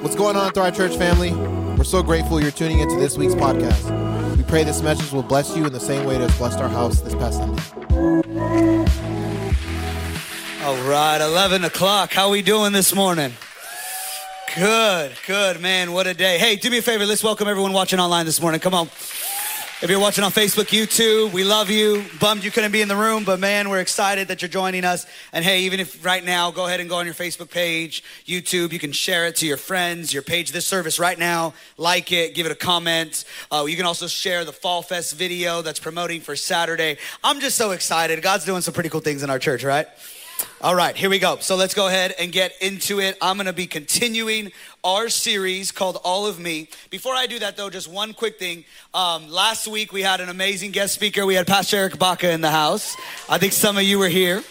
What's going on, Thrive Church family? We're so grateful you're tuning into this week's podcast. We pray this message will bless you in the same way it has blessed our house this past Sunday. All right, 11 o'clock. How we doing this morning? Good, good, man. What a day. Hey, do me a favor. Let's welcome everyone watching online this morning. Come on. If you're watching on Facebook, YouTube, we love you. Bummed you couldn't be in the room, but man, we're excited that you're joining us. And hey, even if right now, go ahead and go on your Facebook page, YouTube. You can share it to your friends, your page, this service right now. Like it, give it a comment. Uh, you can also share the Fall Fest video that's promoting for Saturday. I'm just so excited. God's doing some pretty cool things in our church, right? All right, here we go. So let's go ahead and get into it. I'm going to be continuing our series called All of Me. Before I do that, though, just one quick thing. Um, last week we had an amazing guest speaker. We had Pastor Eric Baca in the house. I think some of you were here.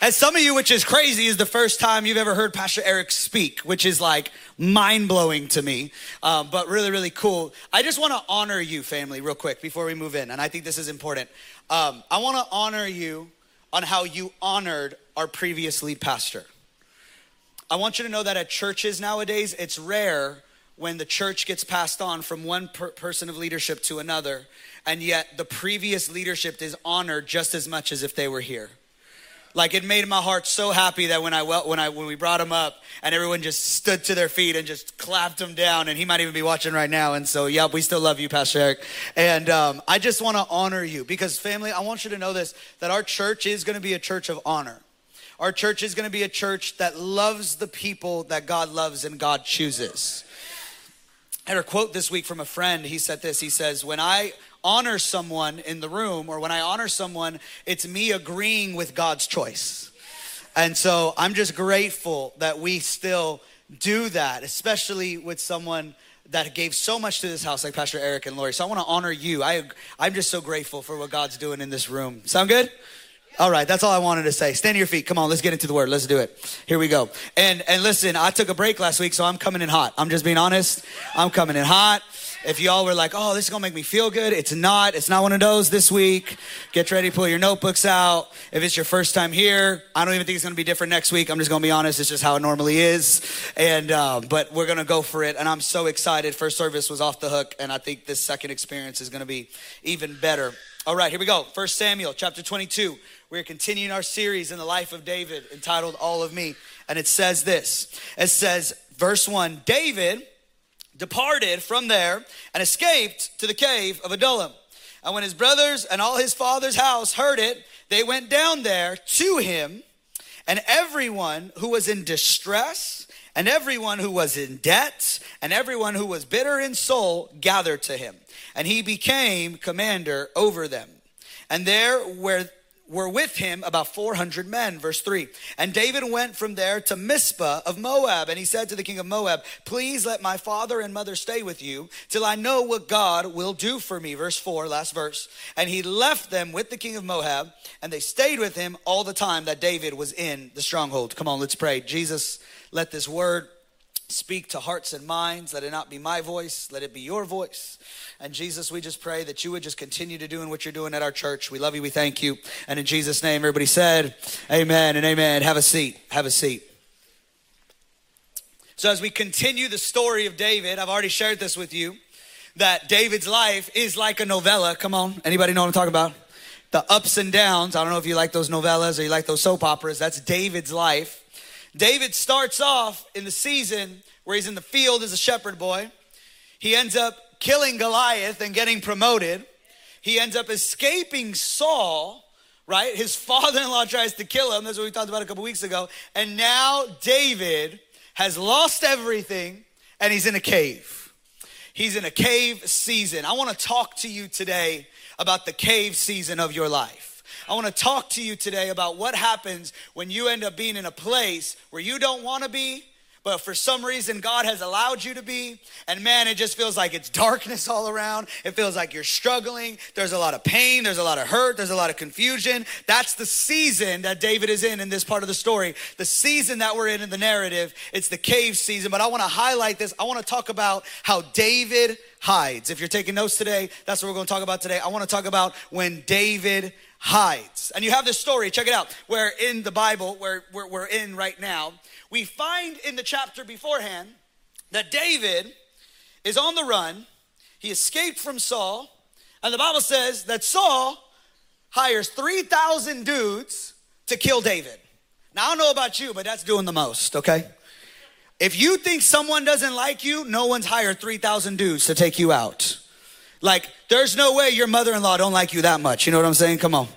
And some of you, which is crazy, is the first time you've ever heard Pastor Eric speak, which is like mind blowing to me, um, but really, really cool. I just want to honor you, family, real quick before we move in. And I think this is important. Um, I want to honor you on how you honored our previous lead pastor. I want you to know that at churches nowadays, it's rare when the church gets passed on from one per- person of leadership to another, and yet the previous leadership is honored just as much as if they were here. Like it made my heart so happy that when I when I when we brought him up and everyone just stood to their feet and just clapped him down and he might even be watching right now and so yep we still love you Pastor Eric and um, I just want to honor you because family I want you to know this that our church is going to be a church of honor. Our church is going to be a church that loves the people that God loves and God chooses. I had a quote this week from a friend. He said this. He says, "When I honor someone in the room or when I honor someone, it's me agreeing with God's choice. And so I'm just grateful that we still do that, especially with someone that gave so much to this house, like Pastor Eric and Lori. So I want to honor you. I, I'm just so grateful for what God's doing in this room. Sound good? All right, that's all I wanted to say. Stand to your feet. Come on, let's get into the word. Let's do it. Here we go. And and listen, I took a break last week, so I'm coming in hot. I'm just being honest. I'm coming in hot. If y'all were like, oh, this is gonna make me feel good, it's not. It's not one of those this week. Get ready, pull your notebooks out. If it's your first time here, I don't even think it's gonna be different next week. I'm just gonna be honest, it's just how it normally is. And uh, but we're gonna go for it, and I'm so excited. First service was off the hook, and I think this second experience is gonna be even better. All right, here we go. First Samuel chapter 22. We're continuing our series in the life of David entitled All of Me. And it says this. It says, verse 1, David departed from there and escaped to the cave of Adullam. And when his brothers and all his father's house heard it, they went down there to him, and everyone who was in distress, and everyone who was in debt, and everyone who was bitter in soul gathered to him. And he became commander over them. And there where were with him about 400 men. Verse 3. And David went from there to Mizpah of Moab, and he said to the king of Moab, Please let my father and mother stay with you till I know what God will do for me. Verse 4, last verse. And he left them with the king of Moab, and they stayed with him all the time that David was in the stronghold. Come on, let's pray. Jesus, let this word speak to hearts and minds. Let it not be my voice, let it be your voice. And Jesus, we just pray that you would just continue to doing what you're doing at our church. We love you. We thank you. And in Jesus' name, everybody said, Amen and amen. Have a seat. Have a seat. So, as we continue the story of David, I've already shared this with you that David's life is like a novella. Come on, anybody know what I'm talking about? The ups and downs. I don't know if you like those novellas or you like those soap operas. That's David's life. David starts off in the season where he's in the field as a shepherd boy. He ends up killing Goliath and getting promoted. He ends up escaping Saul, right? His father in law tries to kill him. That's what we talked about a couple weeks ago. And now David has lost everything and he's in a cave. He's in a cave season. I want to talk to you today about the cave season of your life. I want to talk to you today about what happens when you end up being in a place where you don't want to be, but for some reason God has allowed you to be. And man, it just feels like it's darkness all around. It feels like you're struggling. There's a lot of pain, there's a lot of hurt, there's a lot of confusion. That's the season that David is in in this part of the story. The season that we're in in the narrative, it's the cave season. But I want to highlight this. I want to talk about how David hides. If you're taking notes today, that's what we're going to talk about today. I want to talk about when David hides. And you have this story, check it out, where in the Bible, where we're in right now, we find in the chapter beforehand that David is on the run. He escaped from Saul. And the Bible says that Saul hires 3,000 dudes to kill David. Now, I don't know about you, but that's doing the most, okay? If you think someone doesn't like you, no one's hired 3,000 dudes to take you out. Like, there's no way your mother-in-law don't like you that much. You know what I'm saying? Come on.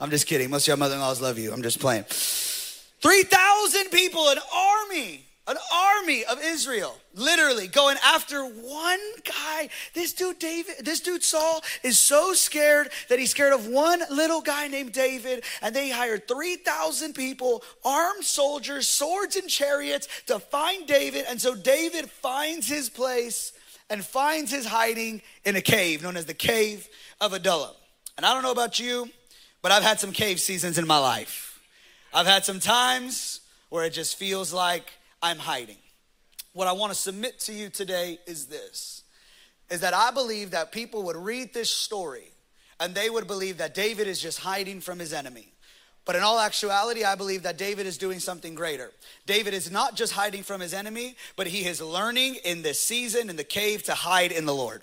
I'm just kidding. Most of your mother-in-laws love you. I'm just playing. 3,000 people, an army an army of Israel, literally going after one guy. This dude, David, this dude, Saul, is so scared that he's scared of one little guy named David. And they hired 3,000 people, armed soldiers, swords, and chariots to find David. And so David finds his place and finds his hiding in a cave known as the Cave of Adullam. And I don't know about you, but I've had some cave seasons in my life. I've had some times where it just feels like I'm hiding. What I want to submit to you today is this is that I believe that people would read this story and they would believe that David is just hiding from his enemy. But in all actuality, I believe that David is doing something greater. David is not just hiding from his enemy, but he is learning in this season in the cave to hide in the Lord.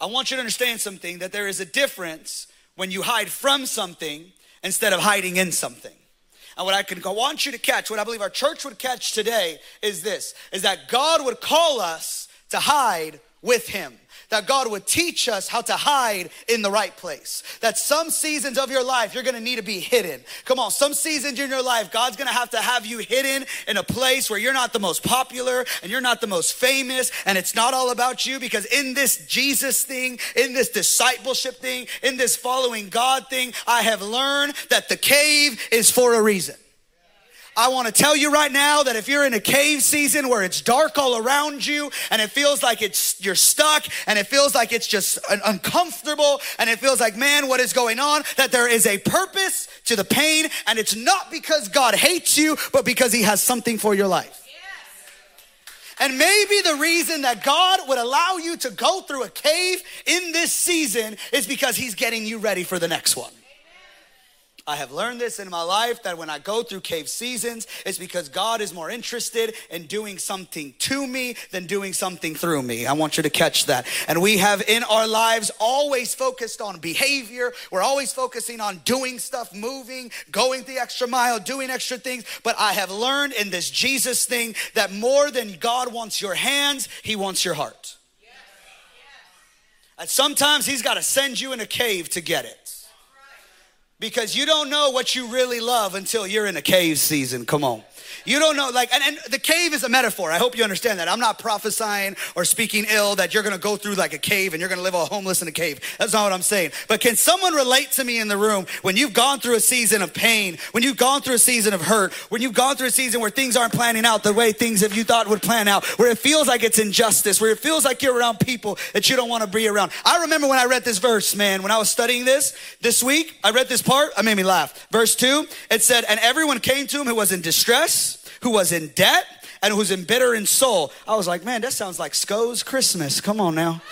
I want you to understand something that there is a difference when you hide from something instead of hiding in something. And what I can want you to catch, what I believe our church would catch today is this, is that God would call us to hide with him that God would teach us how to hide in the right place. That some seasons of your life, you're gonna need to be hidden. Come on, some seasons in your life, God's gonna have to have you hidden in a place where you're not the most popular and you're not the most famous, and it's not all about you because in this Jesus thing, in this discipleship thing, in this following God thing, I have learned that the cave is for a reason. I want to tell you right now that if you're in a cave season where it's dark all around you and it feels like it's you're stuck and it feels like it's just uncomfortable and it feels like man what is going on that there is a purpose to the pain and it's not because God hates you but because he has something for your life. And maybe the reason that God would allow you to go through a cave in this season is because He's getting you ready for the next one. I have learned this in my life that when I go through cave seasons, it's because God is more interested in doing something to me than doing something through me. I want you to catch that. And we have in our lives always focused on behavior. We're always focusing on doing stuff, moving, going the extra mile, doing extra things. But I have learned in this Jesus thing that more than God wants your hands, He wants your heart. And sometimes He's got to send you in a cave to get it because you don't know what you really love until you're in a cave season. Come on. You don't know, like, and, and the cave is a metaphor. I hope you understand that. I'm not prophesying or speaking ill that you're gonna go through like a cave and you're gonna live all homeless in a cave. That's not what I'm saying. But can someone relate to me in the room when you've gone through a season of pain, when you've gone through a season of hurt, when you've gone through a season where things aren't planning out the way things that you thought would plan out, where it feels like it's injustice, where it feels like you're around people that you don't wanna be around. I remember when I read this verse, man, when I was studying this this week, I read this part, it made me laugh. Verse two, it said, and everyone came to him who was in distress who was in debt and who's in bitter in soul. I was like, man, that sounds like Sco's Christmas. Come on now.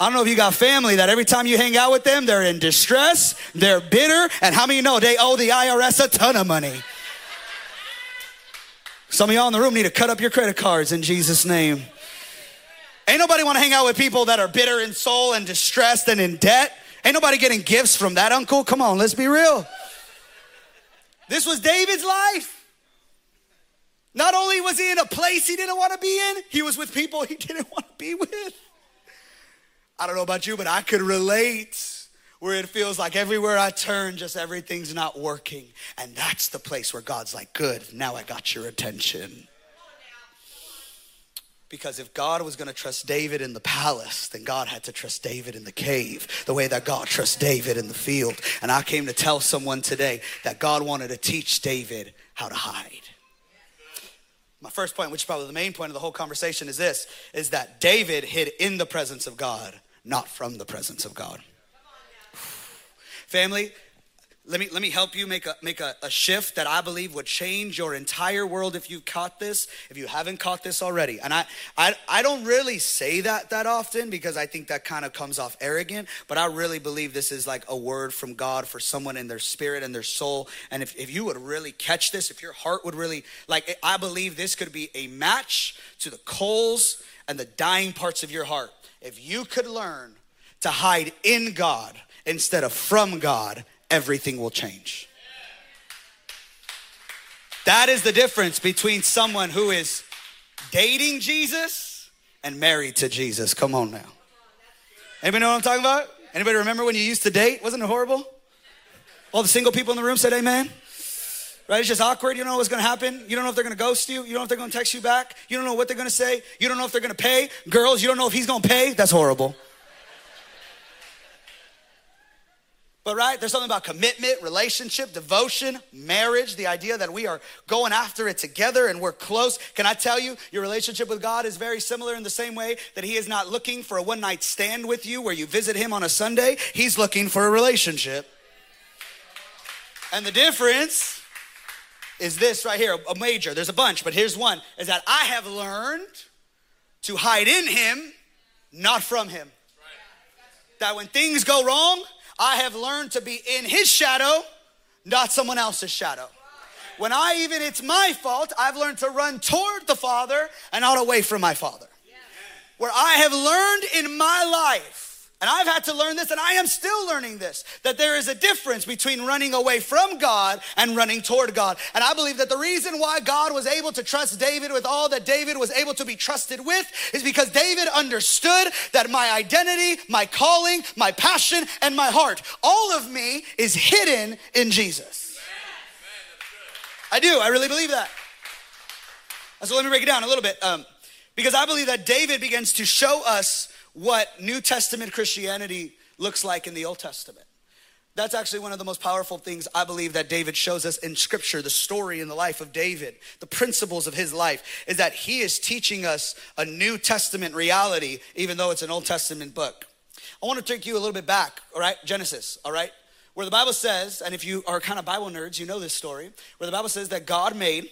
I don't know if you got family that every time you hang out with them, they're in distress, they're bitter, and how many know they owe the IRS a ton of money? Some of y'all in the room need to cut up your credit cards in Jesus' name. Ain't nobody want to hang out with people that are bitter in soul and distressed and in debt. Ain't nobody getting gifts from that uncle. Come on, let's be real. This was David's life. Not only was he in a place he didn't want to be in, he was with people he didn't want to be with. I don't know about you, but I could relate where it feels like everywhere I turn, just everything's not working. And that's the place where God's like, good, now I got your attention. Because if God was going to trust David in the palace, then God had to trust David in the cave, the way that God trusts David in the field. And I came to tell someone today that God wanted to teach David how to hide my first point, which is probably the main point of the whole conversation, is this is that David hid in the presence of God, not from the presence of God. Family, let me let me help you make a make a, a, shift that I believe would change your entire world if you've caught this, if you haven't caught this already. And I I, I don't really say that that often because I think that kind of comes off arrogant, but I really believe this is like a word from God for someone in their spirit and their soul. And if, if you would really catch this, if your heart would really like I believe this could be a match to the coals and the dying parts of your heart. If you could learn to hide in God instead of from God everything will change. That is the difference between someone who is dating Jesus and married to Jesus. Come on now. Anybody know what I'm talking about? Anybody remember when you used to date? Wasn't it horrible? All the single people in the room said amen. Right? It's just awkward. You don't know what's going to happen. You don't know if they're going to ghost you. You don't know if they're going to text you back. You don't know what they're going to say. You don't know if they're going to pay. Girls, you don't know if he's going to pay. That's horrible. But right, there's something about commitment, relationship, devotion, marriage, the idea that we are going after it together and we're close. Can I tell you, your relationship with God is very similar in the same way that He is not looking for a one night stand with you where you visit Him on a Sunday. He's looking for a relationship. And the difference is this right here, a major. There's a bunch, but here's one is that I have learned to hide in Him, not from Him. That when things go wrong, I have learned to be in his shadow, not someone else's shadow. When I even it's my fault, I've learned to run toward the Father and not away from my Father. Where I have learned in my life and I've had to learn this, and I am still learning this that there is a difference between running away from God and running toward God. And I believe that the reason why God was able to trust David with all that David was able to be trusted with is because David understood that my identity, my calling, my passion, and my heart, all of me is hidden in Jesus. I do, I really believe that. So let me break it down a little bit. Um, because I believe that David begins to show us what New Testament Christianity looks like in the Old Testament. That's actually one of the most powerful things I believe that David shows us in scripture, the story in the life of David, the principles of his life, is that he is teaching us a New Testament reality, even though it's an Old Testament book. I want to take you a little bit back, all right? Genesis, all right? Where the Bible says, and if you are kind of Bible nerds, you know this story, where the Bible says that God made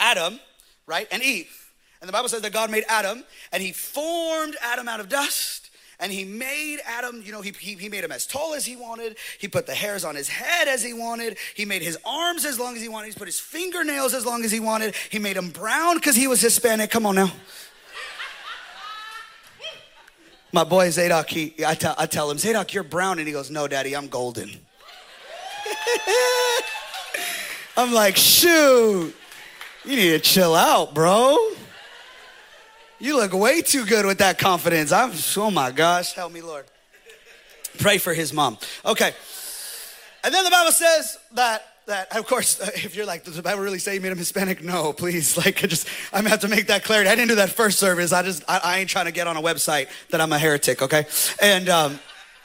Adam, right, and Eve. And the Bible says that God made Adam and he formed Adam out of dust. And he made Adam, you know, he, he, he, made him as tall as he wanted. He put the hairs on his head as he wanted. He made his arms as long as he wanted. He put his fingernails as long as he wanted. He made him brown because he was Hispanic. Come on now. My boy Zadok, he, I, t- I tell him, Zadok, you're brown. And he goes, No, daddy, I'm golden. I'm like, Shoot, you need to chill out, bro. You look way too good with that confidence. I'm, oh my gosh, help me, Lord. Pray for his mom. Okay. And then the Bible says that that of course if you're like does the bible really say he made him hispanic? No please. Like i just i'm gonna have to make that clarity. I didn't do that first service. I just i, I ain't trying to get on a website that i'm a heretic okay? And um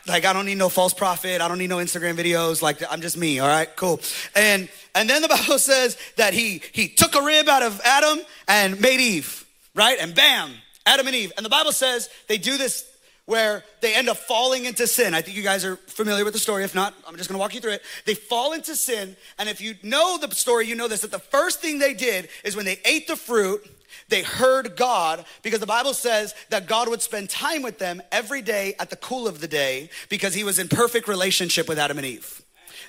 like i don't need no false prophet. I don't need no instagram videos. Like i'm just me all right? Cool. And and then the bible says that he he took a rib out of adam and made eve right? And bam, Adam and Eve. And the Bible says they do this where they end up falling into sin. I think you guys are familiar with the story. If not, I'm just gonna walk you through it. They fall into sin, and if you know the story, you know this that the first thing they did is when they ate the fruit, they heard God because the Bible says that God would spend time with them every day at the cool of the day because he was in perfect relationship with Adam and Eve.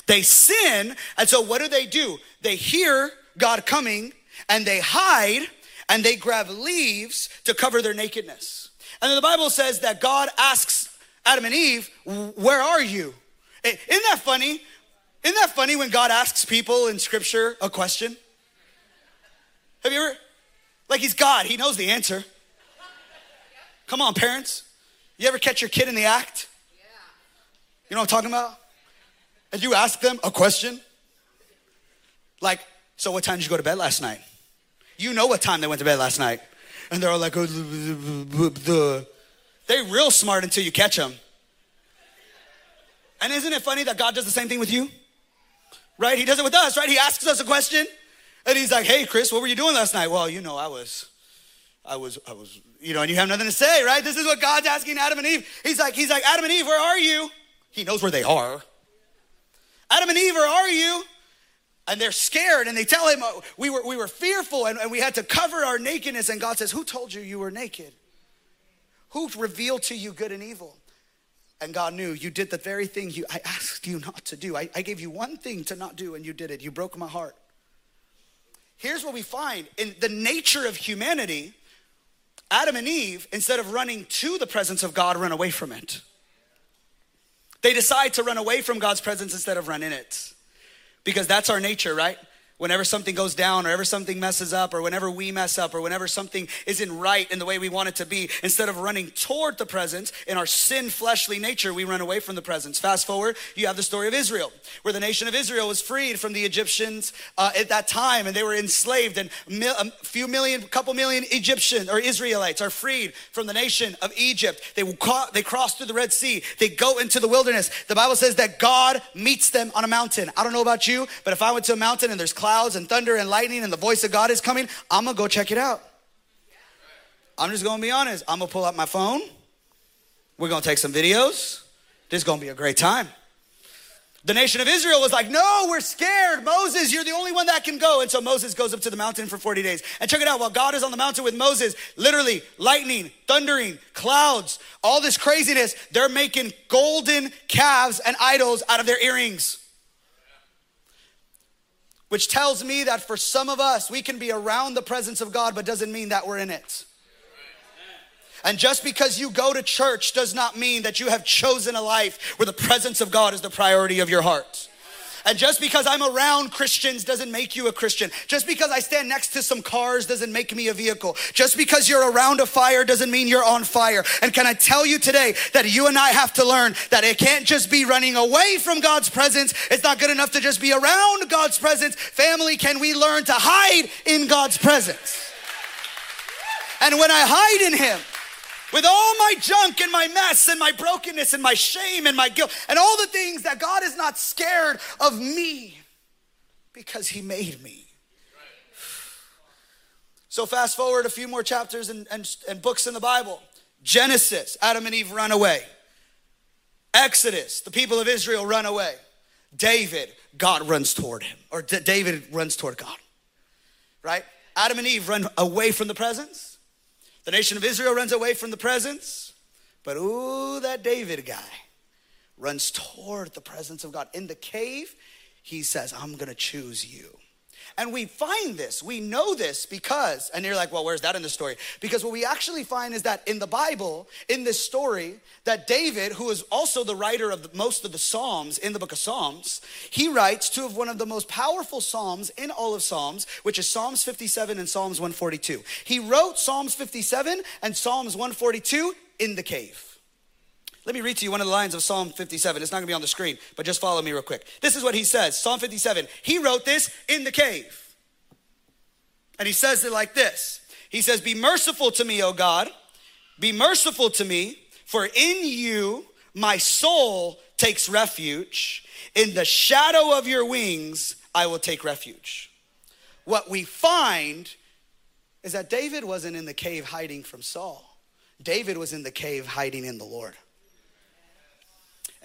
They sin, and so what do they do? They hear God coming and they hide and they grab leaves to cover their nakedness. And then the Bible says that God asks Adam and Eve, Where are you? Eh, isn't that funny? Isn't that funny when God asks people in scripture a question? Have you ever, like he's God, he knows the answer. Come on, parents. You ever catch your kid in the act? You know what I'm talking about? And you ask them a question? Like, so what time did you go to bed last night? You know what time they went to bed last night. And they're all like, oh, they real smart until you catch them. And isn't it funny that God does the same thing with you? Right? He does it with us, right? He asks us a question and he's like, hey, Chris, what were you doing last night? Well, you know, I was, I was, I was, you know, and you have nothing to say, right? This is what God's asking Adam and Eve. He's like, he's like, Adam and Eve, where are you? He knows where they are. Adam and Eve, where are you? And they're scared and they tell him, oh, we, were, we were fearful and, and we had to cover our nakedness. And God says, Who told you you were naked? Who revealed to you good and evil? And God knew you did the very thing you, I asked you not to do. I, I gave you one thing to not do and you did it. You broke my heart. Here's what we find in the nature of humanity Adam and Eve, instead of running to the presence of God, run away from it. They decide to run away from God's presence instead of run in it. Because that's our nature, right? Whenever something goes down or ever something messes up or whenever we mess up or whenever something isn't right in the way we want it to be instead of running toward the presence in our sin fleshly nature we run away from the presence. Fast forward you have the story of israel where the nation of israel was freed from the egyptians uh, at that time and they were enslaved and a few million couple million egyptians or israelites are freed from the nation of egypt. They, they cross through the red sea. They go into the wilderness. The bible says that god meets them on a mountain. I don't know about you but if i went to a mountain and there's clouds clouds and thunder and lightning and the voice of God is coming, I'm gonna go check it out. I'm just gonna be honest. I'm gonna pull out my phone. We're gonna take some videos. This is gonna be a great time. The nation of Israel was like, No, we're scared. Moses, you're the only one that can go. And so Moses goes up to the mountain for 40 days. And check it out while God is on the mountain with Moses, literally lightning, thundering, clouds, all this craziness, they're making golden calves and idols out of their earrings which tells me that for some of us, we can be around the presence of God, but doesn't mean that we're in it. And just because you go to church does not mean that you have chosen a life where the presence of God is the priority of your heart. And just because I'm around Christians doesn't make you a Christian. Just because I stand next to some cars doesn't make me a vehicle. Just because you're around a fire doesn't mean you're on fire. And can I tell you today that you and I have to learn that it can't just be running away from God's presence. It's not good enough to just be around God's presence. Family, can we learn to hide in God's presence? And when I hide in Him, with all my junk and my mess and my brokenness and my shame and my guilt and all the things that God is not scared of me because He made me. So, fast forward a few more chapters and, and, and books in the Bible Genesis, Adam and Eve run away. Exodus, the people of Israel run away. David, God runs toward him, or D- David runs toward God, right? Adam and Eve run away from the presence. The nation of Israel runs away from the presence, but ooh, that David guy runs toward the presence of God. In the cave, he says, I'm gonna choose you. And we find this, we know this because, and you're like, well, where's that in the story? Because what we actually find is that in the Bible, in this story, that David, who is also the writer of the, most of the Psalms in the book of Psalms, he writes two of one of the most powerful Psalms in all of Psalms, which is Psalms 57 and Psalms 142. He wrote Psalms 57 and Psalms 142 in the cave. Let me read to you one of the lines of Psalm 57. It's not gonna be on the screen, but just follow me real quick. This is what he says Psalm 57. He wrote this in the cave. And he says it like this He says, Be merciful to me, O God. Be merciful to me, for in you my soul takes refuge. In the shadow of your wings, I will take refuge. What we find is that David wasn't in the cave hiding from Saul. David was in the cave hiding in the Lord.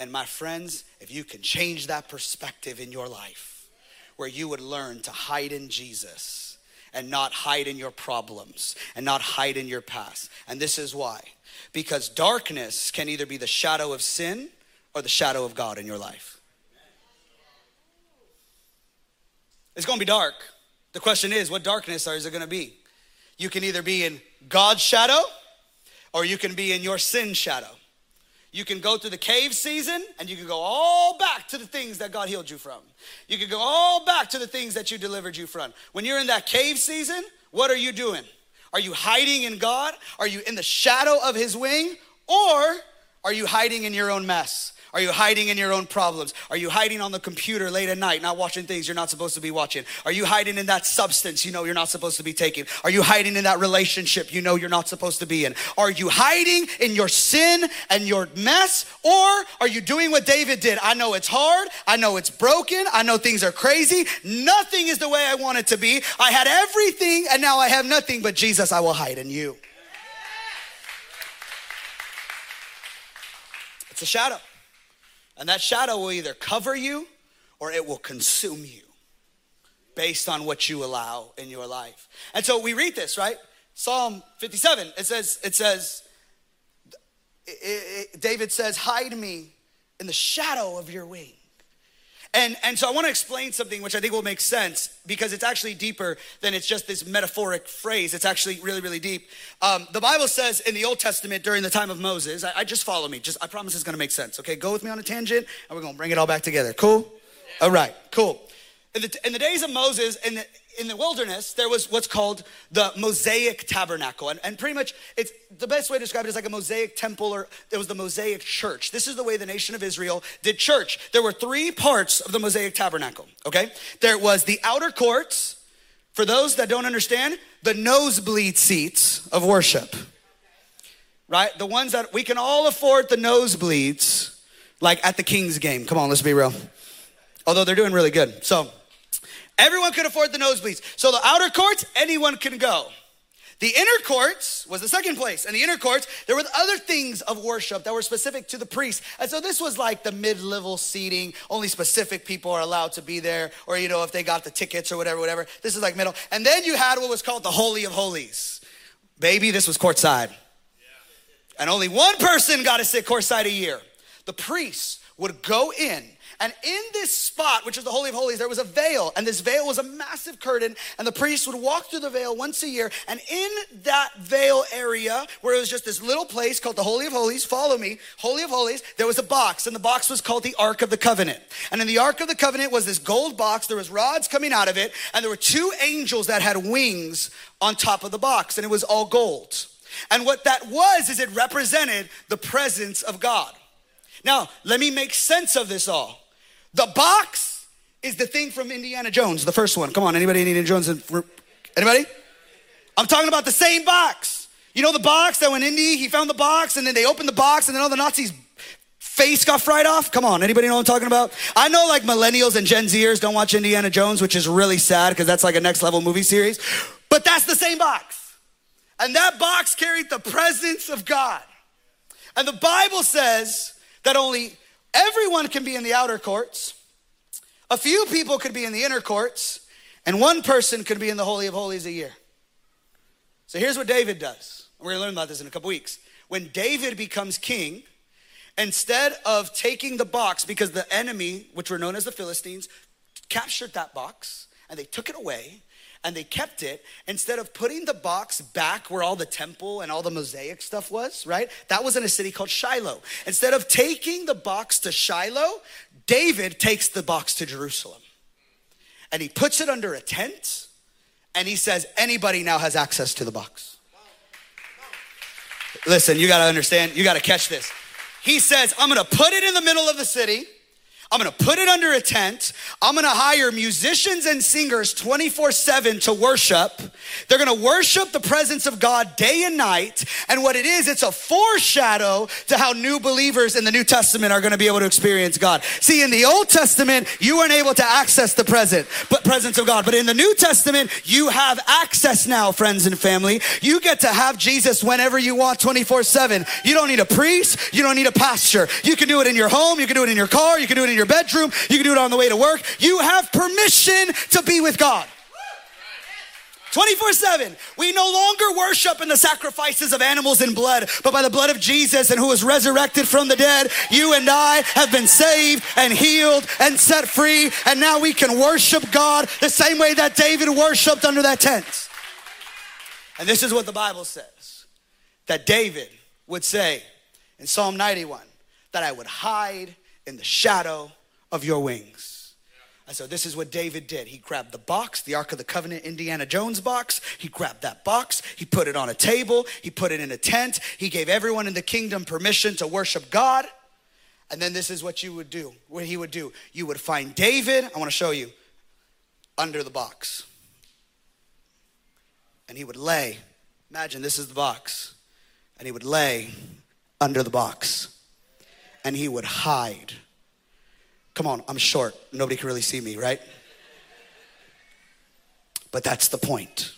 And my friends, if you can change that perspective in your life, where you would learn to hide in Jesus and not hide in your problems and not hide in your past. And this is why. Because darkness can either be the shadow of sin or the shadow of God in your life. It's gonna be dark. The question is, what darkness is it gonna be? You can either be in God's shadow or you can be in your sin shadow. You can go through the cave season and you can go all back to the things that God healed you from. You can go all back to the things that you delivered you from. When you're in that cave season, what are you doing? Are you hiding in God? Are you in the shadow of his wing? Or are you hiding in your own mess? Are you hiding in your own problems? Are you hiding on the computer late at night, not watching things you're not supposed to be watching? Are you hiding in that substance you know you're not supposed to be taking? Are you hiding in that relationship you know you're not supposed to be in? Are you hiding in your sin and your mess? Or are you doing what David did? I know it's hard. I know it's broken. I know things are crazy. Nothing is the way I want it to be. I had everything and now I have nothing, but Jesus, I will hide in you. It's a shadow. And that shadow will either cover you or it will consume you based on what you allow in your life. And so we read this, right? Psalm 57, it says, it says, it, it, David says, hide me in the shadow of your wing. And, and so I want to explain something which I think will make sense because it's actually deeper than it's just this metaphoric phrase. It's actually really, really deep. Um, the Bible says in the Old Testament during the time of Moses, I, I just follow me. Just I promise it's going to make sense. Okay, go with me on a tangent, and we're going to bring it all back together. Cool. All right. Cool. In the, in the days of Moses, in the, in the wilderness, there was what's called the Mosaic Tabernacle. And, and pretty much, it's the best way to describe it is like a Mosaic temple, or there was the Mosaic church. This is the way the nation of Israel did church. There were three parts of the Mosaic Tabernacle, okay? There was the outer courts, for those that don't understand, the nosebleed seats of worship, right? The ones that we can all afford the nosebleeds, like at the Kings game. Come on, let's be real. Although they're doing really good. So, Everyone could afford the nosebleeds. So the outer courts, anyone can go. The inner courts was the second place. And the inner courts, there were other things of worship that were specific to the priest. And so this was like the mid-level seating. Only specific people are allowed to be there. Or, you know, if they got the tickets or whatever, whatever. This is like middle. And then you had what was called the Holy of Holies. Baby, this was courtside. And only one person got to sit courtside a year. The priests would go in and in this spot, which is the Holy of Holies, there was a veil, and this veil was a massive curtain, and the priest would walk through the veil once a year. And in that veil area, where it was just this little place called the Holy of Holies, follow me, Holy of Holies, there was a box, and the box was called the Ark of the Covenant. And in the Ark of the Covenant was this gold box, there was rods coming out of it, and there were two angels that had wings on top of the box, and it was all gold. And what that was is it represented the presence of God. Now, let me make sense of this all. The box is the thing from Indiana Jones, the first one. Come on, anybody in Indiana Jones? Anybody? I'm talking about the same box. You know the box that when Indy, he found the box and then they opened the box and then all the Nazis face got fried off? Come on, anybody know what I'm talking about? I know like millennials and Gen Zers don't watch Indiana Jones, which is really sad because that's like a next level movie series. But that's the same box. And that box carried the presence of God. And the Bible says that only Everyone can be in the outer courts. A few people could be in the inner courts, and one person could be in the Holy of Holies a year. So here's what David does. We're gonna learn about this in a couple weeks. When David becomes king, instead of taking the box, because the enemy, which were known as the Philistines, captured that box and they took it away and they kept it instead of putting the box back where all the temple and all the mosaic stuff was, right? That was in a city called Shiloh. Instead of taking the box to Shiloh, David takes the box to Jerusalem and he puts it under a tent and he says, anybody now has access to the box. Listen, you gotta understand, you gotta catch this. He says, I'm gonna put it in the middle of the city. I'm gonna put it under a tent. I'm gonna hire musicians and singers 24 7 to worship. They're gonna worship the presence of God day and night. And what it is, it's a foreshadow to how new believers in the New Testament are gonna be able to experience God. See, in the Old Testament, you weren't able to access the present, but presence of God. But in the New Testament, you have access now, friends and family. You get to have Jesus whenever you want 24 7. You don't need a priest, you don't need a pastor. You can do it in your home, you can do it in your car, you can do it in your your bedroom, you can do it on the way to work. You have permission to be with God. 24 7. We no longer worship in the sacrifices of animals and blood, but by the blood of Jesus and who was resurrected from the dead, you and I have been saved and healed and set free. And now we can worship God the same way that David worshiped under that tent. And this is what the Bible says that David would say in Psalm 91 that I would hide in the shadow of your wings. And so this is what David did. He grabbed the box, the Ark of the Covenant, Indiana Jones box. He grabbed that box. He put it on a table. He put it in a tent. He gave everyone in the kingdom permission to worship God. And then this is what you would do, what he would do. You would find David, I want to show you, under the box. And he would lay, imagine this is the box, and he would lay under the box and he would hide. Come on, I'm short. Nobody can really see me, right? But that's the point.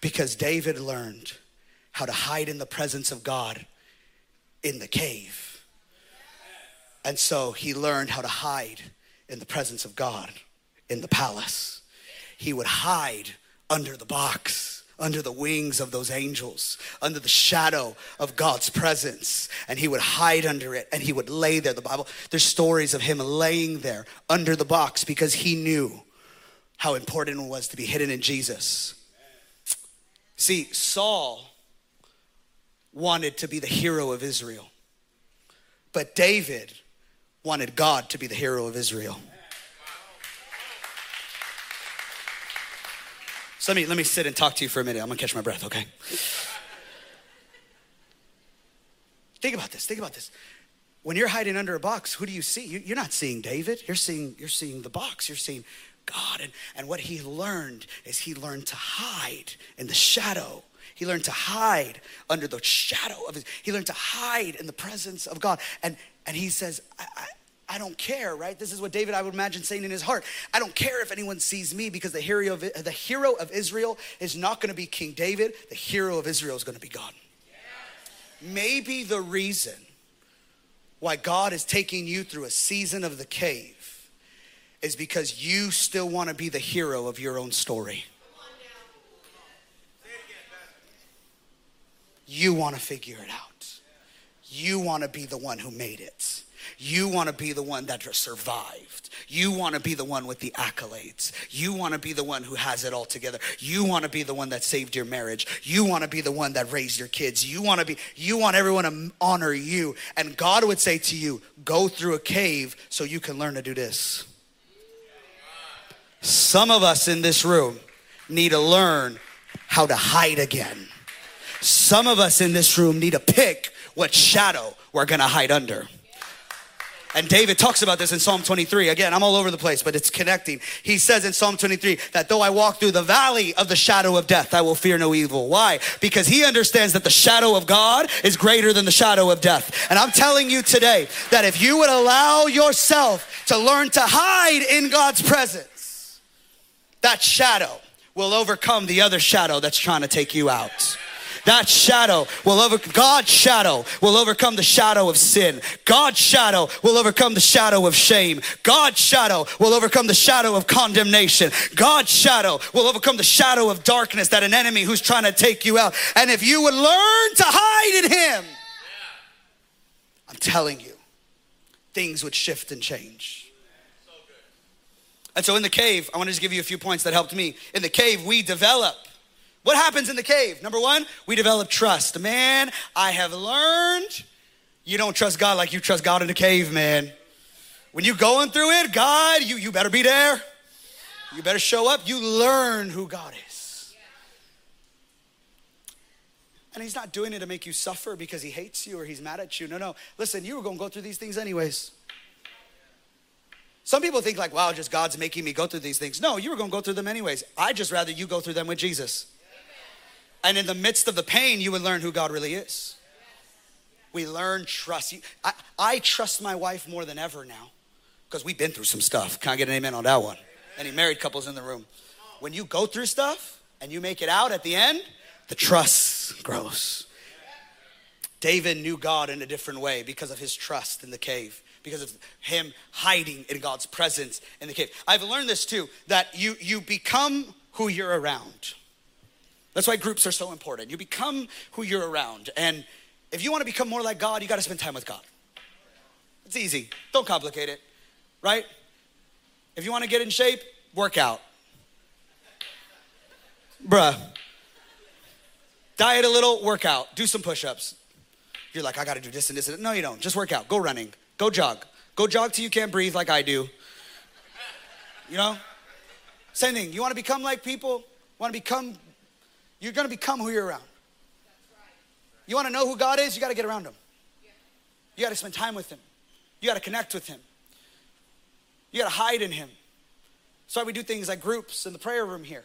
Because David learned how to hide in the presence of God in the cave. And so he learned how to hide in the presence of God in the palace. He would hide under the box, under the wings of those angels, under the shadow of God's presence. And he would hide under it and he would lay there. The Bible, there's stories of him laying there under the box because he knew how important it was to be hidden in Jesus. See, Saul wanted to be the hero of Israel, but David wanted God to be the hero of Israel. So let me, let me sit and talk to you for a minute. I'm gonna catch my breath, okay? Think about this, think about this. When you're hiding under a box, who do you see? You, are not seeing David, you're seeing, you're seeing the box, you're seeing God. And, and what he learned is he learned to hide in the shadow. He learned to hide under the shadow of his, he learned to hide in the presence of God. And, and he says, I, I I don't care, right? This is what David, I would imagine, saying in his heart. I don't care if anyone sees me because the hero of, the hero of Israel is not going to be King David. The hero of Israel is going to be God. Maybe the reason why God is taking you through a season of the cave is because you still want to be the hero of your own story. You want to figure it out. You want to be the one who made it. You want to be the one that survived. You want to be the one with the accolades. You want to be the one who has it all together. You want to be the one that saved your marriage. You want to be the one that raised your kids. You want to be you want everyone to honor you. And God would say to you, "Go through a cave so you can learn to do this." Some of us in this room need to learn how to hide again. Some of us in this room need to pick what shadow we're going to hide under. And David talks about this in Psalm 23. Again, I'm all over the place, but it's connecting. He says in Psalm 23 that though I walk through the valley of the shadow of death, I will fear no evil. Why? Because he understands that the shadow of God is greater than the shadow of death. And I'm telling you today that if you would allow yourself to learn to hide in God's presence, that shadow will overcome the other shadow that's trying to take you out. That shadow will over God's shadow will overcome the shadow of sin. God's shadow will overcome the shadow of shame. God's shadow will overcome the shadow of condemnation. God's shadow will overcome the shadow of darkness that an enemy who's trying to take you out. And if you would learn to hide in him, I'm telling you, things would shift and change. And so in the cave, I want to just give you a few points that helped me. In the cave, we develop what happens in the cave? Number one, we develop trust. Man, I have learned you don't trust God like you trust God in the cave, man. When you're going through it, God, you, you better be there. You better show up. You learn who God is. And he's not doing it to make you suffer because he hates you or he's mad at you. No, no. Listen, you were going to go through these things anyways. Some people think like, wow, just God's making me go through these things. No, you were going to go through them anyways. I just rather you go through them with Jesus. And in the midst of the pain, you would learn who God really is. We learn trust. I, I trust my wife more than ever now because we've been through some stuff. Can I get an amen on that one? Any married couples in the room? When you go through stuff and you make it out at the end, the trust grows. David knew God in a different way because of his trust in the cave, because of him hiding in God's presence in the cave. I've learned this too that you, you become who you're around. That's why groups are so important. You become who you're around. And if you want to become more like God, you got to spend time with God. It's easy. Don't complicate it, right? If you want to get in shape, work out. Bruh. Diet a little, work out. Do some push ups. You're like, I got to do this and this and No, you don't. Just work out. Go running. Go jog. Go jog till you can't breathe like I do. You know? Same thing. You want to become like people? Want to become you're going to become who you're around. You want to know who God is? You got to get around Him. You got to spend time with Him. You got to connect with Him. You got to hide in Him. So we do things like groups in the prayer room here,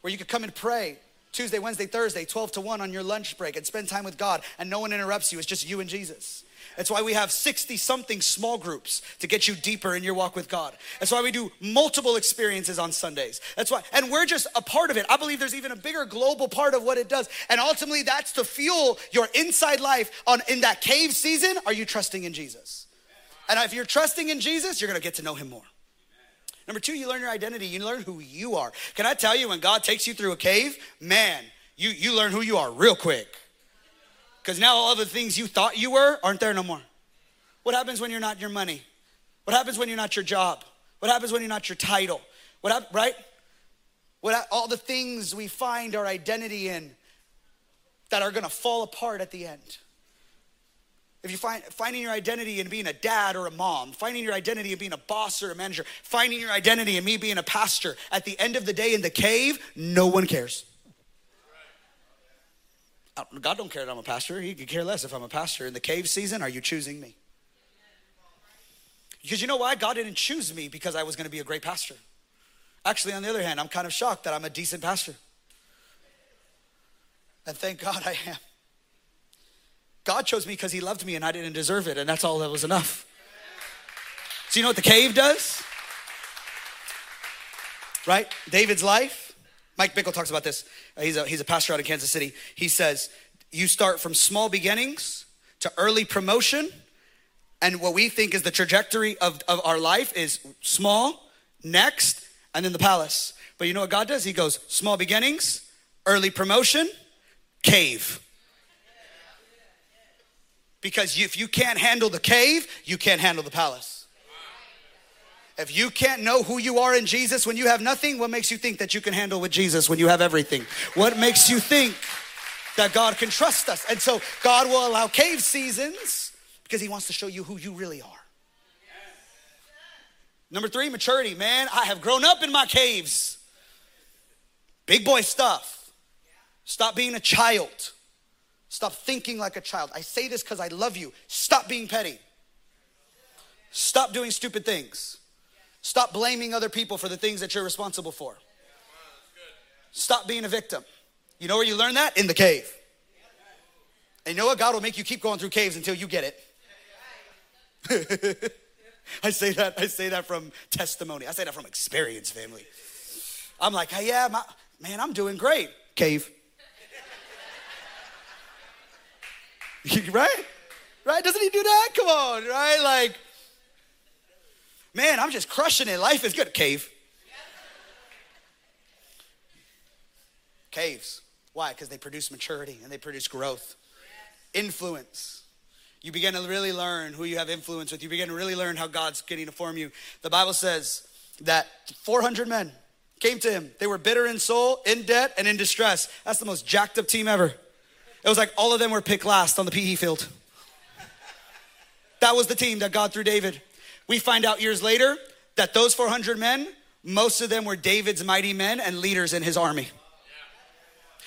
where you could come and pray Tuesday, Wednesday, Thursday, 12 to 1 on your lunch break and spend time with God, and no one interrupts you. It's just you and Jesus. That's why we have 60 something small groups to get you deeper in your walk with God. That's why we do multiple experiences on Sundays. That's why, and we're just a part of it. I believe there's even a bigger global part of what it does. And ultimately, that's to fuel your inside life on in that cave season. Are you trusting in Jesus? And if you're trusting in Jesus, you're gonna get to know him more. Number two, you learn your identity. You learn who you are. Can I tell you, when God takes you through a cave, man, you, you learn who you are real quick. Because now all the things you thought you were aren't there no more. What happens when you're not your money? What happens when you're not your job? What happens when you're not your title? What hap- right? What all the things we find our identity in that are going to fall apart at the end. If you find finding your identity in being a dad or a mom, finding your identity in being a boss or a manager, finding your identity in me being a pastor, at the end of the day in the cave, no one cares. God don't care that I'm a pastor. He could care less if I'm a pastor. In the cave season, are you choosing me? Because you know why? God didn't choose me because I was going to be a great pastor. Actually, on the other hand, I'm kind of shocked that I'm a decent pastor. And thank God I am. God chose me because he loved me and I didn't deserve it, and that's all that was enough. So, you know what the cave does? Right? David's life. Mike Bickle talks about this. Uh, he's, a, he's a pastor out of Kansas City. He says, You start from small beginnings to early promotion. And what we think is the trajectory of, of our life is small, next, and then the palace. But you know what God does? He goes small beginnings, early promotion, cave. Because if you can't handle the cave, you can't handle the palace. If you can't know who you are in Jesus when you have nothing, what makes you think that you can handle with Jesus when you have everything? What makes you think that God can trust us? And so God will allow cave seasons because He wants to show you who you really are. Number three, maturity. Man, I have grown up in my caves. Big boy stuff. Stop being a child. Stop thinking like a child. I say this because I love you. Stop being petty. Stop doing stupid things. Stop blaming other people for the things that you're responsible for. Stop being a victim. You know where you learn that? In the cave. And you know what? God will make you keep going through caves until you get it. I say that, I say that from testimony. I say that from experience, family. I'm like, hey, yeah, my, man, I'm doing great. Cave. right? Right? Doesn't he do that? Come on, right? Like, man, I'm just crushing it. Life is good. Cave. Caves. Why? Because they produce maturity and they produce growth, influence. You begin to really learn who you have influence with. You begin to really learn how God's getting to form you. The Bible says that 400 men came to him. They were bitter in soul, in debt, and in distress. That's the most jacked up team ever. It was like all of them were picked last on the PE field. That was the team that God threw David. We find out years later that those 400 men, most of them were David's mighty men and leaders in his army.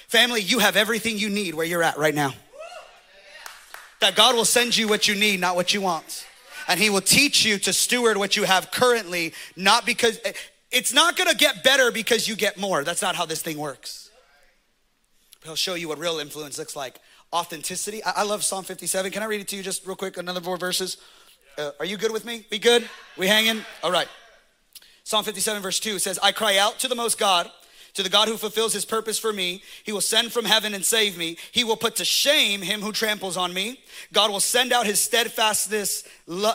Family, you have everything you need where you're at right now. That God will send you what you need, not what you want. And He will teach you to steward what you have currently, not because it's not gonna get better because you get more. That's not how this thing works. But He'll show you what real influence looks like. Authenticity. I, I love Psalm 57. Can I read it to you just real quick? Another four verses. Uh, are you good with me? We good? We hanging? All right. Psalm 57, verse 2 says, I cry out to the most God, to the God who fulfills his purpose for me. He will send from heaven and save me. He will put to shame him who tramples on me. God will send out his steadfastness,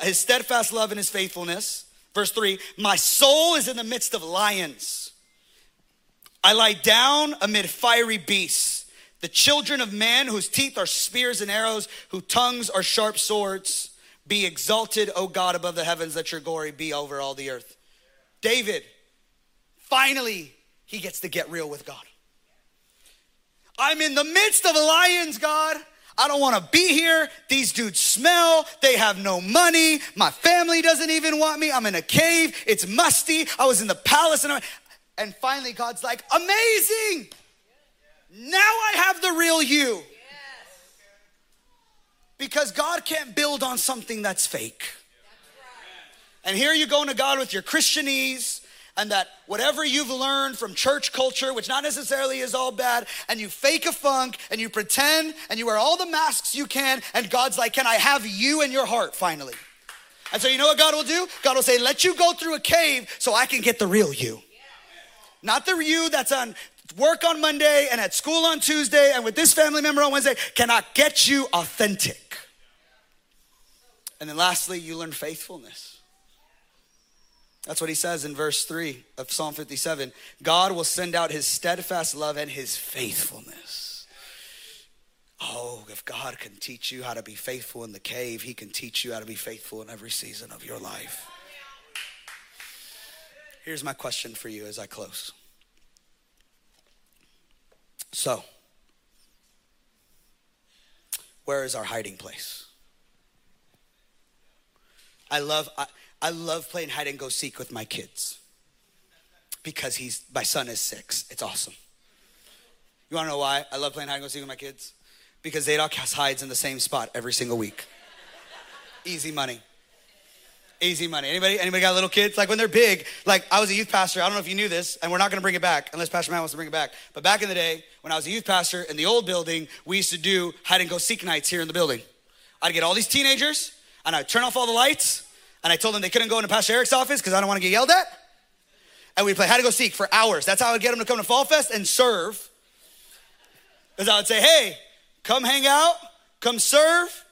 his steadfast love and his faithfulness. Verse 3 My soul is in the midst of lions. I lie down amid fiery beasts the children of man whose teeth are spears and arrows, whose tongues are sharp swords. Be exalted, O God, above the heavens, that your glory be over all the earth. David, finally, he gets to get real with God. I'm in the midst of lions, God. I don't want to be here. These dudes smell. They have no money. My family doesn't even want me. I'm in a cave. It's musty. I was in the palace. And, and finally, God's like, amazing. Now I have the real you. Because God can't build on something that's fake. And here you go to God with your Christianese and that whatever you've learned from church culture, which not necessarily is all bad, and you fake a funk and you pretend and you wear all the masks you can, and God's like, Can I have you in your heart finally? And so you know what God will do? God will say, Let you go through a cave so I can get the real you. Not the you that's on work on Monday and at school on Tuesday and with this family member on Wednesday cannot get you authentic. And then lastly, you learn faithfulness. That's what he says in verse 3 of Psalm 57. God will send out his steadfast love and his faithfulness. Oh, if God can teach you how to be faithful in the cave, he can teach you how to be faithful in every season of your life. Here's my question for you as I close. So, where is our hiding place? I love I, I love playing hide and go seek with my kids because he's my son is six. It's awesome. You want to know why I love playing hide and go seek with my kids? Because Zadok has hides in the same spot every single week. Easy money. Easy money. Anybody? Anybody got little kids? Like when they're big, like I was a youth pastor. I don't know if you knew this, and we're not going to bring it back unless Pastor Matt wants to bring it back. But back in the day, when I was a youth pastor in the old building, we used to do hide and go seek nights here in the building. I'd get all these teenagers, and I'd turn off all the lights, and I told them they couldn't go into Pastor Eric's office because I don't want to get yelled at. And we'd play hide and go seek for hours. That's how I would get them to come to Fall Fest and serve. Because I would say, hey, come hang out, come serve,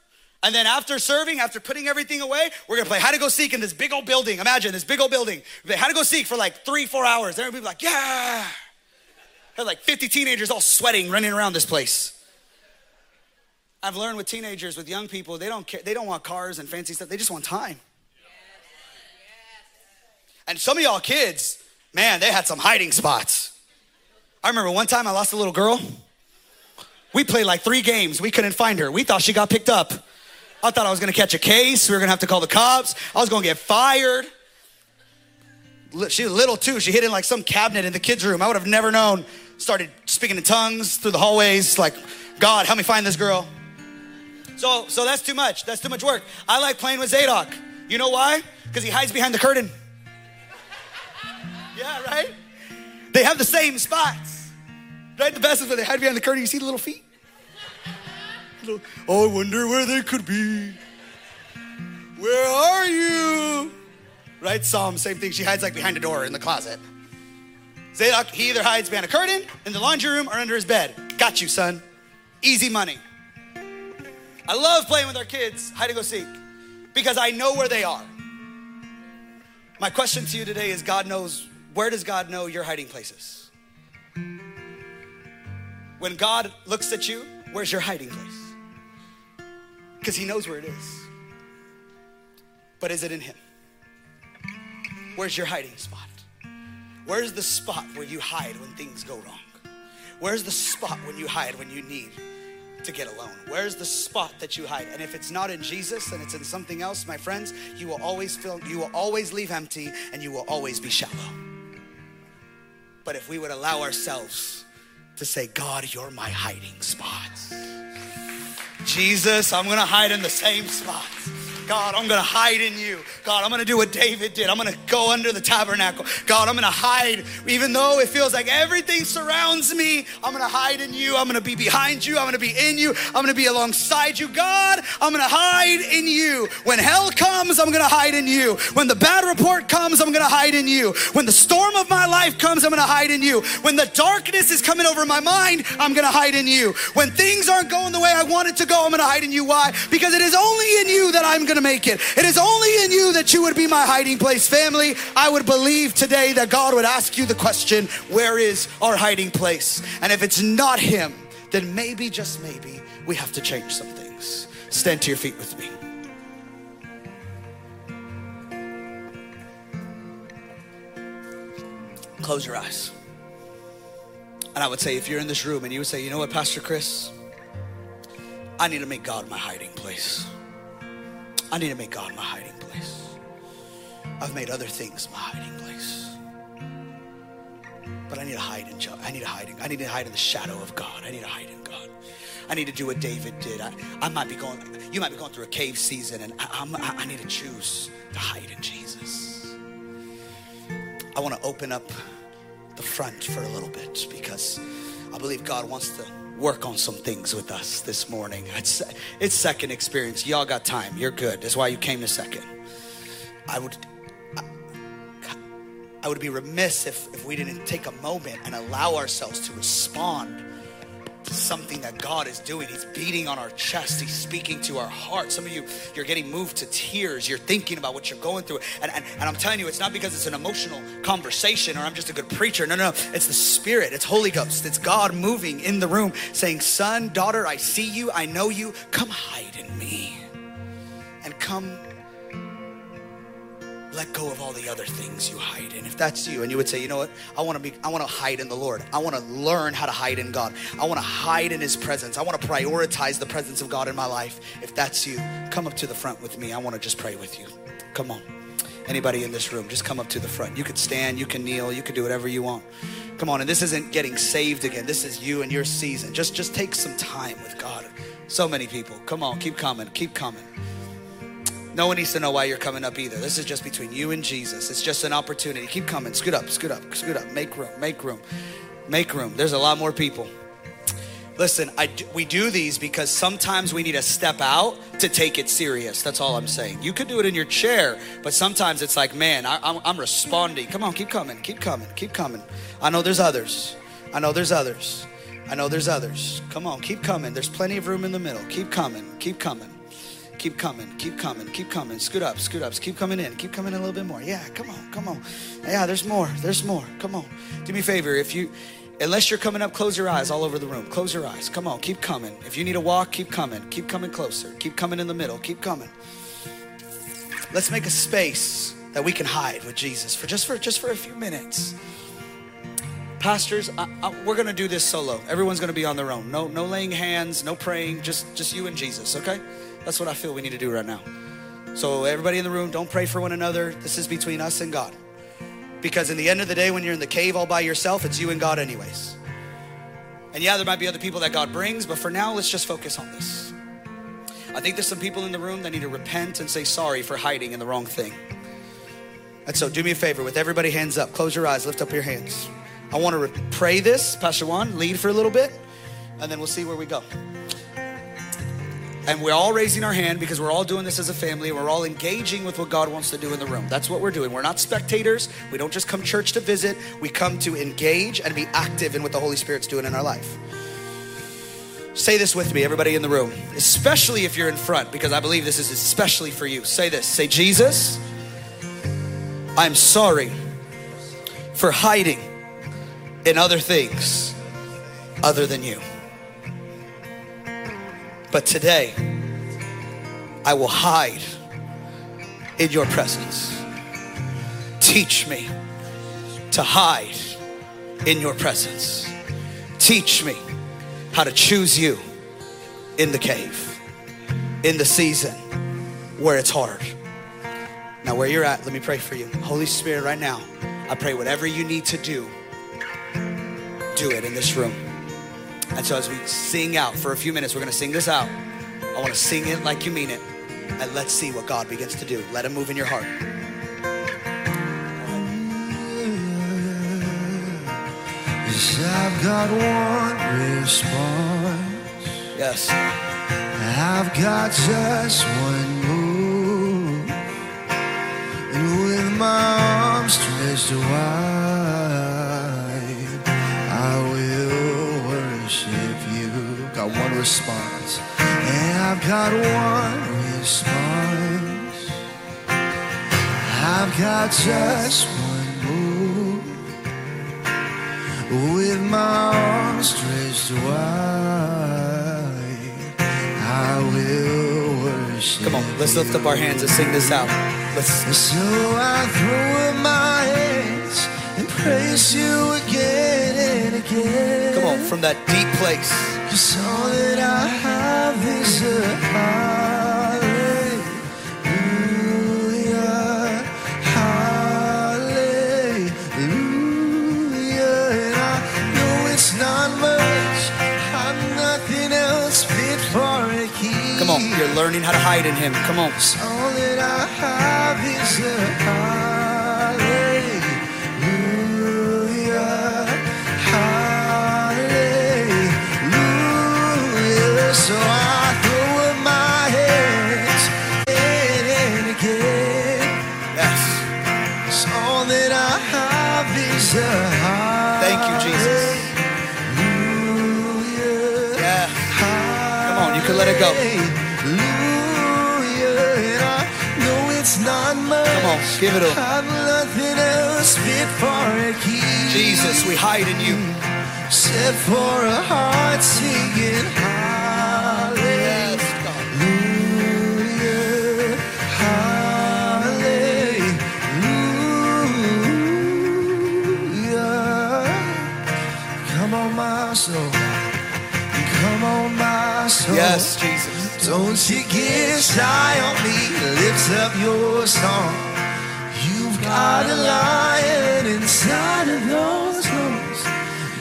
and then after serving, after putting everything away, we're gonna play hide and go seek in this big old building. Imagine this big old building. We play hide and go seek for like three, four hours. Everybody be like, yeah. Had like 50 teenagers all sweating, running around this place. I've learned with teenagers, with young people, they don't care, they don't want cars and fancy stuff, they just want time. And some of y'all kids, man, they had some hiding spots. I remember one time I lost a little girl. We played like three games. We couldn't find her. We thought she got picked up. I thought I was gonna catch a case. We were gonna have to call the cops. I was gonna get fired. She was little too. She hid in like some cabinet in the kids' room. I would have never known. Started speaking in tongues through the hallways. Like, God, help me find this girl. So, so that's too much. That's too much work. I like playing with Zadok. You know why? Because he hides behind the curtain. Yeah, right? They have the same spots. Right? The best is when they hide behind the curtain, you see the little feet. Little, I wonder where they could be. Where are you? Right? Psalm, same thing. She hides like behind a door in the closet. Zadok, he either hides behind a curtain, in the laundry room, or under his bed. Got you, son. Easy money. I love playing with our kids, hide and go seek, because I know where they are. My question to you today is God knows, where does God know your hiding places? When God looks at you, where's your hiding place? Because He knows where it is. But is it in Him? Where's your hiding spot? Where's the spot where you hide when things go wrong? Where's the spot when you hide when you need to get alone? Where's the spot that you hide? And if it's not in Jesus and it's in something else, my friends, you will always feel you will always leave empty and you will always be shallow. But if we would allow ourselves to say, God, you're my hiding spot. Jesus, I'm gonna hide in the same spot. God, I'm gonna hide in you. God, I'm gonna do what David did. I'm gonna go under the tabernacle. God, I'm gonna hide, even though it feels like everything surrounds me. I'm gonna hide in you. I'm gonna be behind you. I'm gonna be in you. I'm gonna be alongside you. God, I'm gonna hide in you. When hell comes, I'm gonna hide in you. When the bad report comes, I'm gonna hide in you. When the storm of my life comes, I'm gonna hide in you. When the darkness is coming over my mind, I'm gonna hide in you. When things aren't going the way I want it to go, I'm gonna hide in you. Why? Because it is only in you that I'm gonna make it. It is only in you that you would be my hiding place. Family, I would believe today that God would ask you the question, where is our hiding place? And if it's not Him, then maybe, just maybe, we have to change some things. Stand to your feet with me. Close your eyes. And I would say, if you're in this room and you would say, you know what, Pastor Chris, I need to make God my hiding place. I need to make God my hiding place. I've made other things my hiding place. But I need to hide in I need to hide in, I need to hide in the shadow of God. I need to hide in God. I need to do what David did. I, I might be going, you might be going through a cave season, and I, I, I need to choose to hide in Jesus. I want to open up the front for a little bit because I believe God wants to work on some things with us this morning. It's, it's second experience. Y'all got time. You're good. That's why you came to second. I would I, I would be remiss if, if we didn't take a moment and allow ourselves to respond something that God is doing. He's beating on our chest. He's speaking to our heart. Some of you, you're getting moved to tears. You're thinking about what you're going through. And, and, and I'm telling you, it's not because it's an emotional conversation or I'm just a good preacher. No, no, no. It's the Spirit. It's Holy Ghost. It's God moving in the room saying, Son, daughter, I see you. I know you. Come hide in me. And come let go of all the other things you hide in. If that's you, and you would say, you know what, I want to be, I want to hide in the Lord. I want to learn how to hide in God. I want to hide in His presence. I want to prioritize the presence of God in my life. If that's you, come up to the front with me. I want to just pray with you. Come on. Anybody in this room, just come up to the front. You could stand, you can kneel, you can do whatever you want. Come on, and this isn't getting saved again. This is you and your season. Just just take some time with God. So many people. Come on, keep coming, keep coming. No one needs to know why you're coming up either. This is just between you and Jesus. It's just an opportunity. Keep coming. Scoot up, scoot up, scoot up. Make room, make room, make room. There's a lot more people. Listen, I, we do these because sometimes we need to step out to take it serious. That's all I'm saying. You could do it in your chair, but sometimes it's like, man, I, I'm, I'm responding. Come on, keep coming, keep coming, keep coming. I know there's others. I know there's others. I know there's others. Come on, keep coming. There's plenty of room in the middle. Keep coming, keep coming. Keep coming, keep coming, keep coming. Scoot up, scoot up, keep coming in, keep coming in a little bit more. Yeah, come on, come on. Yeah, there's more, there's more. Come on. Do me a favor, if you, unless you're coming up, close your eyes all over the room. Close your eyes. Come on, keep coming. If you need a walk, keep coming. Keep coming closer. Keep coming in the middle. Keep coming. Let's make a space that we can hide with Jesus for just for just for a few minutes. Pastors, I, I, we're gonna do this solo. Everyone's gonna be on their own. No, no laying hands, no praying. Just, just you and Jesus. Okay? That's what I feel we need to do right now. So, everybody in the room, don't pray for one another. This is between us and God. Because in the end of the day, when you're in the cave all by yourself, it's you and God, anyways. And yeah, there might be other people that God brings, but for now, let's just focus on this. I think there's some people in the room that need to repent and say sorry for hiding in the wrong thing. And so, do me a favor with everybody hands up, close your eyes, lift up your hands. I want to re- pray this. Pastor Juan, lead for a little bit, and then we'll see where we go. And we're all raising our hand because we're all doing this as a family. We're all engaging with what God wants to do in the room. That's what we're doing. We're not spectators. We don't just come church to visit. We come to engage and be active in what the Holy Spirit's doing in our life. Say this with me, everybody in the room, especially if you're in front, because I believe this is especially for you. Say this Say, Jesus, I'm sorry for hiding in other things other than you. But today, I will hide in your presence. Teach me to hide in your presence. Teach me how to choose you in the cave, in the season where it's hard. Now, where you're at, let me pray for you. Holy Spirit, right now, I pray whatever you need to do, do it in this room. And so as we sing out for a few minutes, we're going to sing this out. I want to sing it like you mean it. And let's see what God begins to do. Let him move in your heart. Yes, I've got one response. Yes. I've got just one move. And with my arms stretched wide, response. And I've got one response. I've got just one move. With my arms stretched wide, I will worship. Come on, let's lift up our hands and sing this out. Let's And so I throw up my hands and praise you again and again. come on from that deep place. Cause all that I have is a hallelujah, hallelujah. And I know it's not much, I'm nothing else fit for a king. Come on, you're learning how to hide in him. Come on. All that I have is a hallelujah, let it go. Come on, give it up. Jesus, we hide in you. Set for a heart singing Don't you get shy on me. Lift up your song. You've got a lion inside of those lungs.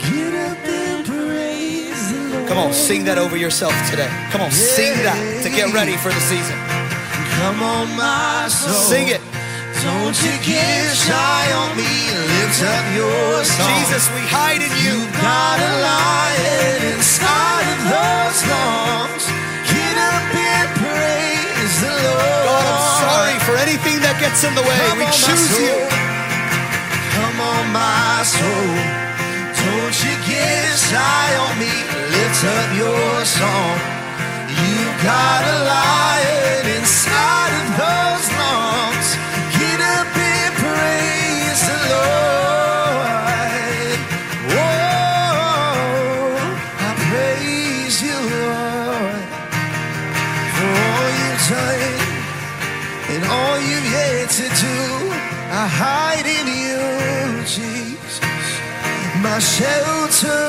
Get up and praise the Lord. Come on, sing that over yourself today. Come on, sing that to get ready for the season. Come on, my soul. Sing it. Don't you get shy on me. Lift up your song. Jesus, we hide in you. You've got a lion inside of those lungs. Sorry for anything that gets in the way. Come We choose you. Come on, my soul. Don't you get shy on me. Lift up your song. You've got my shelter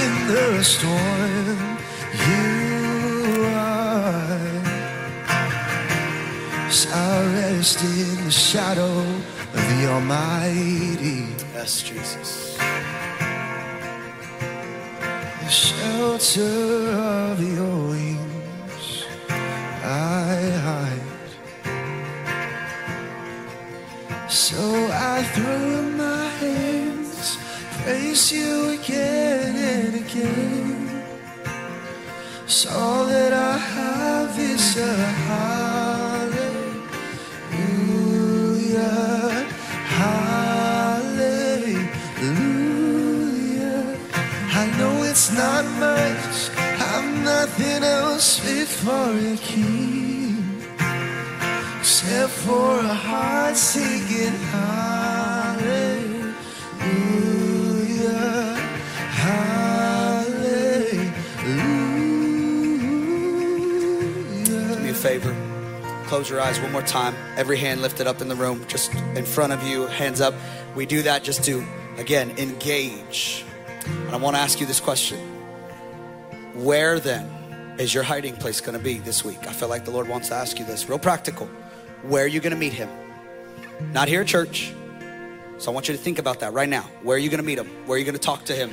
in the storm. You are. So I rest in the shadow of the Almighty, Yes, Jesus. the shelter of your wings. I hide. So I throw my praise you again and again. So all that I have is a hallelujah, hallelujah. I know it's not much, I'm nothing else fit for a king except for a heart singing hallelujah, favor. Close your eyes one more time. Every hand lifted up in the room, just in front of you, hands up. We do that just to, again, engage. And I want to ask you this question Where then is your hiding place going to be this week? I feel like the Lord wants to ask you this, real practical. Where are you going to meet Him? Not here at church. So I want you to think about that right now. Where are you going to meet Him? Where are you going to talk to Him?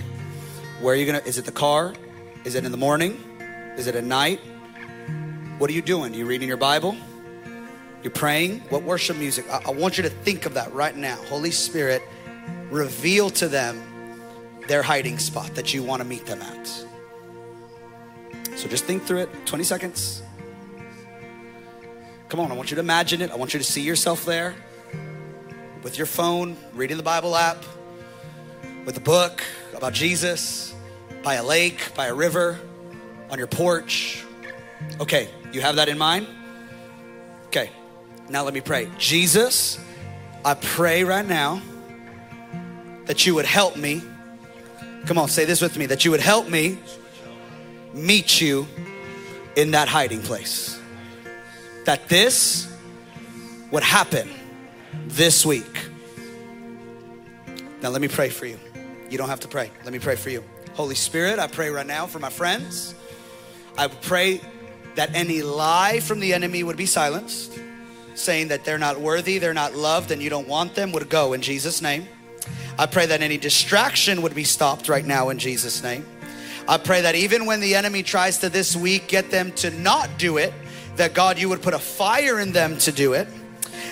Where are you going to, is it the car? Is it in the morning? Is it at night? What are you doing? you reading your Bible? You're praying? What worship music? I, I want you to think of that right now. Holy Spirit, reveal to them their hiding spot that you want to meet them at. So just think through it. 20 seconds. Come on, I want you to imagine it. I want you to see yourself there with your phone, reading the Bible app, with a book about Jesus, by a lake, by a river, on your porch. Okay, you have that in mind? Okay, now let me pray. Jesus, I pray right now that you would help me. Come on, say this with me that you would help me meet you in that hiding place. That this would happen this week. Now, let me pray for you. You don't have to pray. Let me pray for you. Holy Spirit, I pray right now for my friends. I pray that any lie from the enemy would be silenced, saying that they're not worthy, they're not loved, and you don't want them would go in Jesus' name. I pray that any distraction would be stopped right now in Jesus' name. I pray that even when the enemy tries to this week get them to not do it, that God, you would put a fire in them to do it,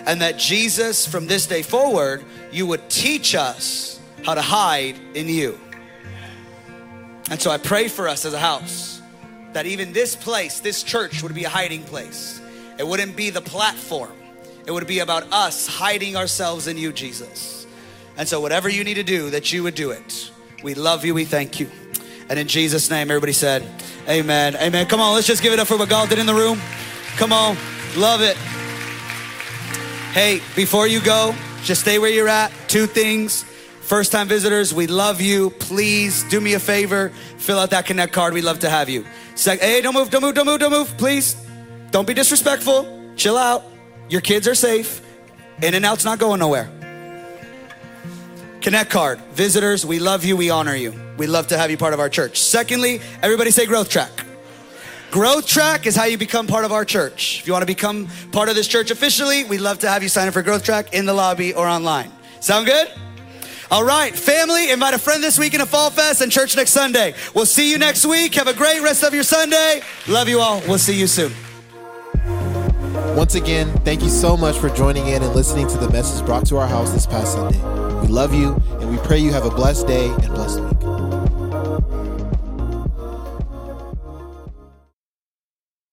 and that Jesus, from this day forward, you would teach us how to hide in you. And so I pray for us as a house that even this place, this church, would be a hiding place. It wouldn't be the platform, it would be about us hiding ourselves in you, Jesus. And so, whatever you need to do, that you would do it. We love you, we thank you. And in Jesus' name, everybody said, Amen. Amen. Come on, let's just give it up for what God did in the room. Come on, love it. Hey, before you go, just stay where you're at. Two things. First time visitors, we love you. Please do me a favor, fill out that Connect card. We'd love to have you. Sec- hey, don't move, don't move, don't move, don't move, please. Don't be disrespectful. Chill out. Your kids are safe. In-N-Out's not going nowhere. Connect card. Visitors, we love you, we honor you. We love to have you part of our church. Secondly, everybody say growth track. Growth Track is how you become part of our church. If you want to become part of this church officially, we'd love to have you sign up for Growth Track in the lobby or online. Sound good? All right, family, invite a friend this week in a Fall Fest and church next Sunday. We'll see you next week. Have a great rest of your Sunday. Love you all. We'll see you soon. Once again, thank you so much for joining in and listening to the message brought to our house this past Sunday. We love you and we pray you have a blessed day and blessed week.